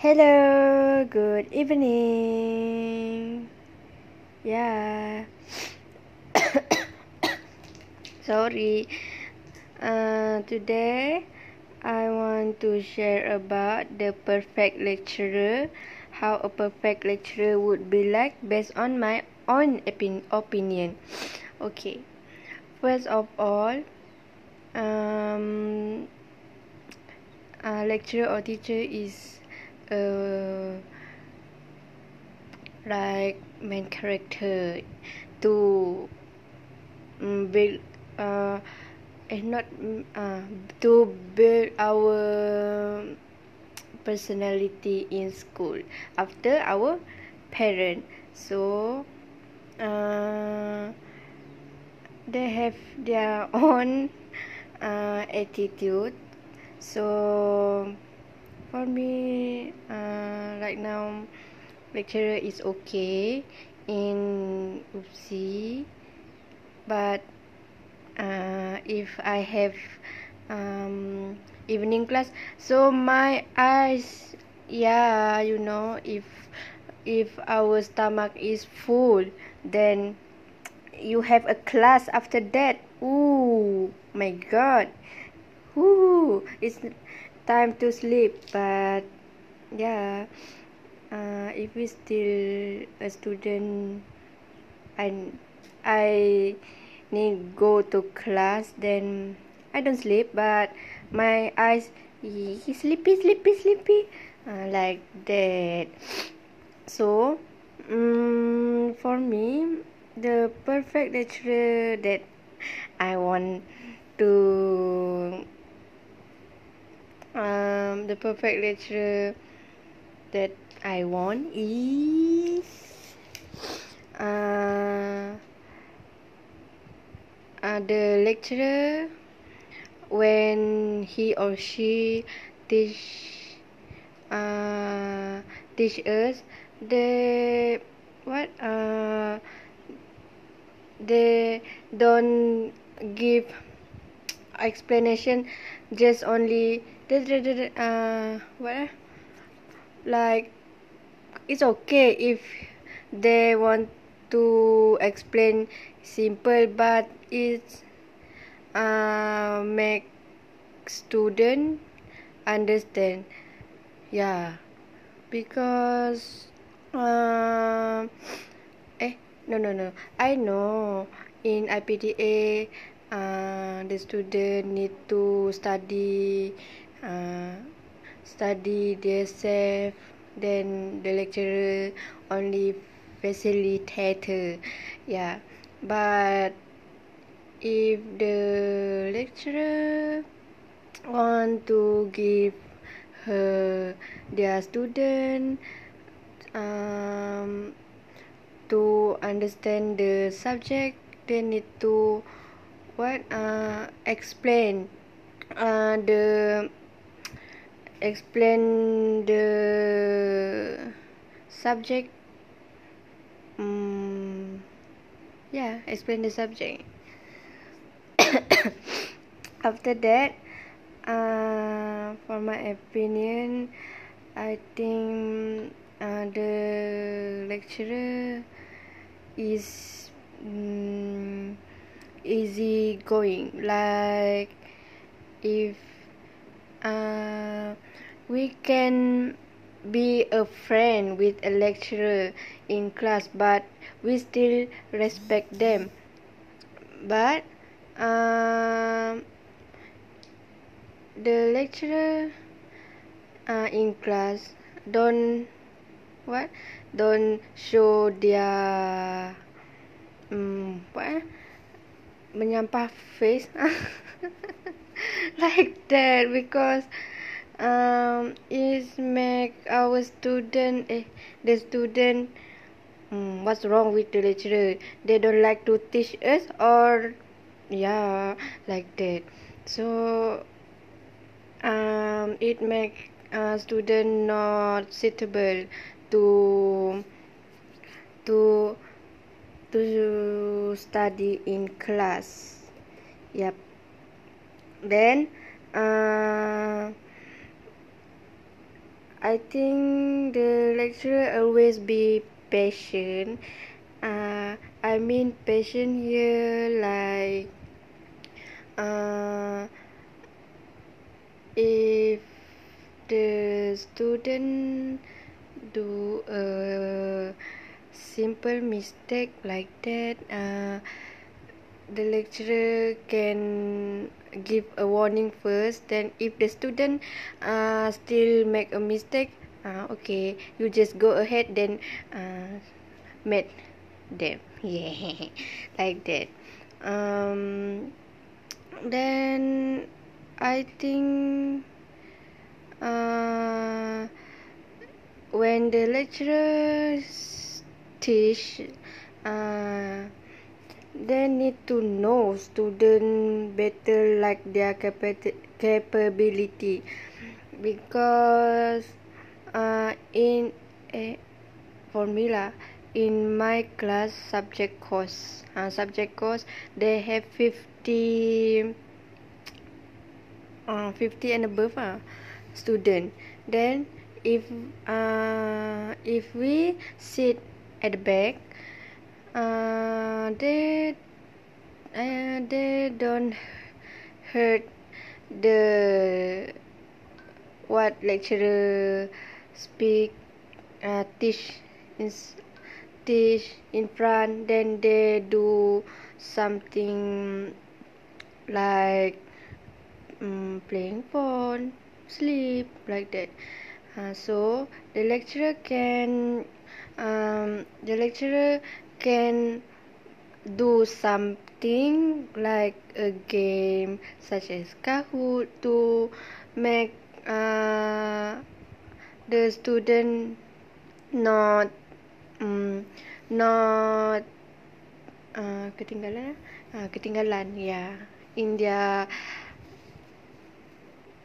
Hello, good evening. Yeah. Sorry. Uh, today I want to share about the perfect lecturer, how a perfect lecturer would be like based on my own opin- opinion. Okay. First of all, um, a lecturer or teacher is uh, like main character to um, build uh, eh not uh, to build our personality in school after our parent. So uh, they have their own uh, attitude. So for me uh, right now lecturer is okay in UPSI but uh, if I have um, evening class so my eyes yeah you know if if our stomach is full then you have a class after that. Ooh my god. Ooh it's time to sleep but yeah uh, if we still a student and I need go to class then I don't sleep but my eyes he sleepy sleepy sleepy uh, like that. So um, for me the perfect lecturer that I want the perfect lecturer that I want is uh uh, the lecturer when he or she teach uh, teach us they what uh, they don't give explanation just only uh, what like it's okay if they want to explain simple but it's uh, make student understand. Yeah. Because uh, eh no no no. I know in IPDA uh, the student need to study uh, study themselves then the lecturer only facilitator. Yeah but if the lecturer want to give her their student um, to understand the subject they need to what uh, explain uh, the explain the subject. Um, yeah explain the subject. After that uh, for my opinion I think uh, the lecturer is um, easy going like if uh, we can be a friend with a lecturer in class but we still respect them. But um, the lecturer uh, in class don't what? Don't show their um, what? Menyampah face like that because um is make our student eh the student um, what's wrong with the lecturer? They don't like to teach us or yeah like that. So um it make a student not suitable to to to study in class. Yep then uh I think the lecturer always be patient. Uh, I mean patient here like uh, if the student do a simple mistake like that uh, the lecturer can give a warning first then if the student uh, still make a mistake uh, okay you just go ahead then uh, met them. Yeah like that. Um then i think uh when the lecturer teach uh they need to know student better like their capability. Because uh, in eh, formula in my class subject course uh, subject course they have 50 uh, 50 and above uh, student. Then if uh, if we sit at the back uh, they uh, they don't hurt the what lecturer speak uh, teach is teach in front then they do something like um, playing phone sleep like that. Uh, so the lecturer can um, the lecturer can do something like a game such as Kahoot to make uh, the student not um, not uh, ketinggalan uh, ketinggalan yeah in their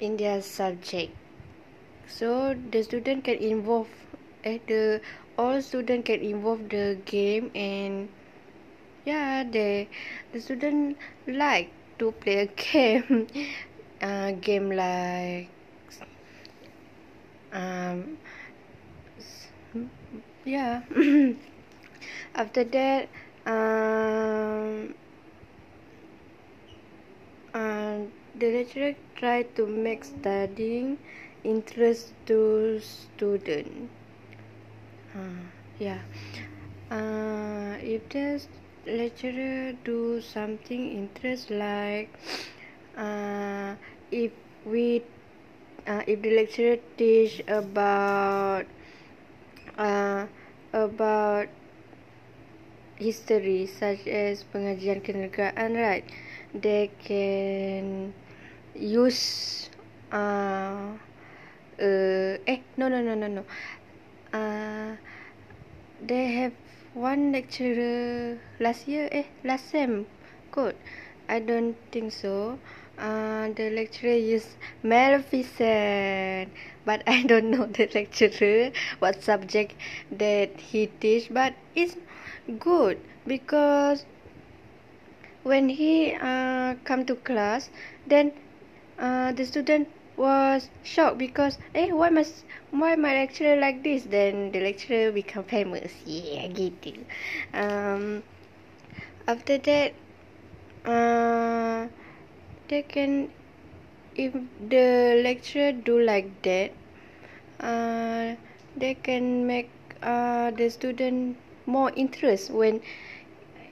in their subject. So the student can involve at the all student can involve the game and yeah the the student like to play a game uh, game like um yeah after that um uh, the lecturer try to make studying interest to student uh, yeah uh, if the lecturer do something interest like uh, if we uh, if the lecturer teach about uh, about history such as pengajian kenegaraan right? They can use uh, uh eh no no no no no. Uh, they have one lecturer last year eh last sem kot. I don't think so. Uh, the lecturer is Maleficent. But I don't know the lecturer what subject that he teach but it's good because when he uh, come to class then uh, the student was shocked because eh why must why my lecturer like this? Then the lecturer become famous. Yeah gitu. Um after that uh they can if the lecturer do like that uh they can make uh the student more interest when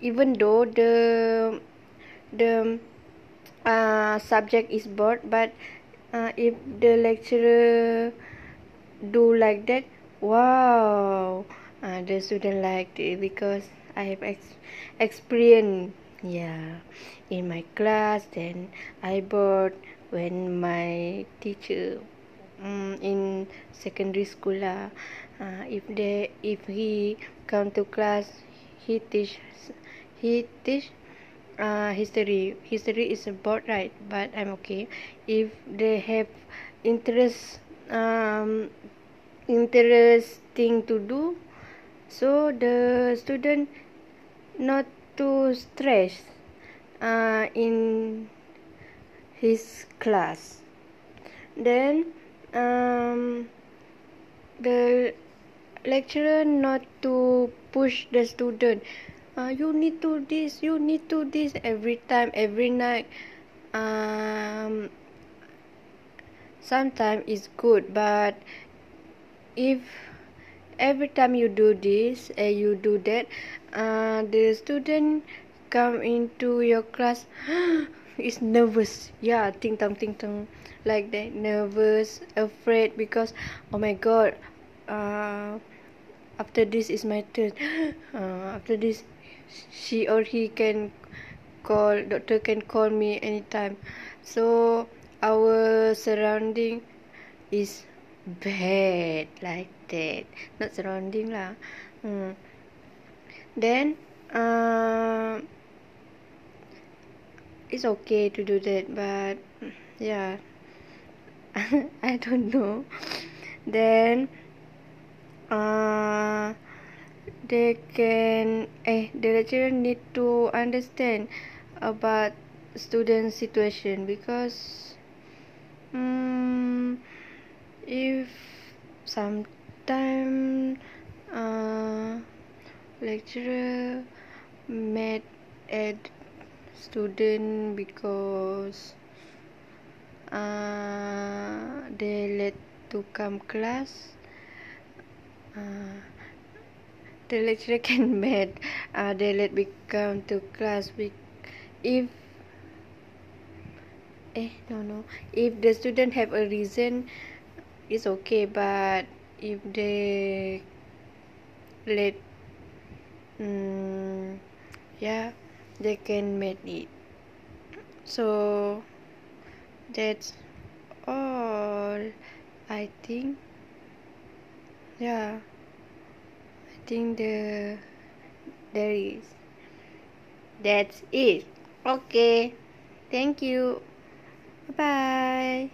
even though the the uh subject is bored but uh, if the lecturer do like that wow. Uh, the student liked it because I have ex- experience. Yeah. In my class then I bought when my teacher um, in secondary school lah uh, if they if he come to class he teach he teach uh, history. History is a board right but i'm okay. If they have interest um interesting to do so the student not too stress uh, in his class. Then um the lecturer not to push the student uh, you need to this you need to this every time every night. Um sometimes it's good but if every time you do this and you do that uh, the student come into your class is nervous. Yeah ting tang ting tang like that nervous afraid because oh my god uh, after this is my turn. Uh, after this she or he can call doctor can call me anytime. So our surrounding is bad like that. Not surrounding lah. Hmm. then uh, it's okay to do that but yeah. I don't know. Then uh, they can eh the lecturer need to understand about student situation because um, if sometime uh, lecturer mad at student because uh, they let to come class uh, the lecturer can mad uh, they let me come to class if eh no no. If the student have a reason it's okay but if they let um, yeah they can make it. So that's all i think. Yeah think the there is. That's it. Okay. Thank you. Bye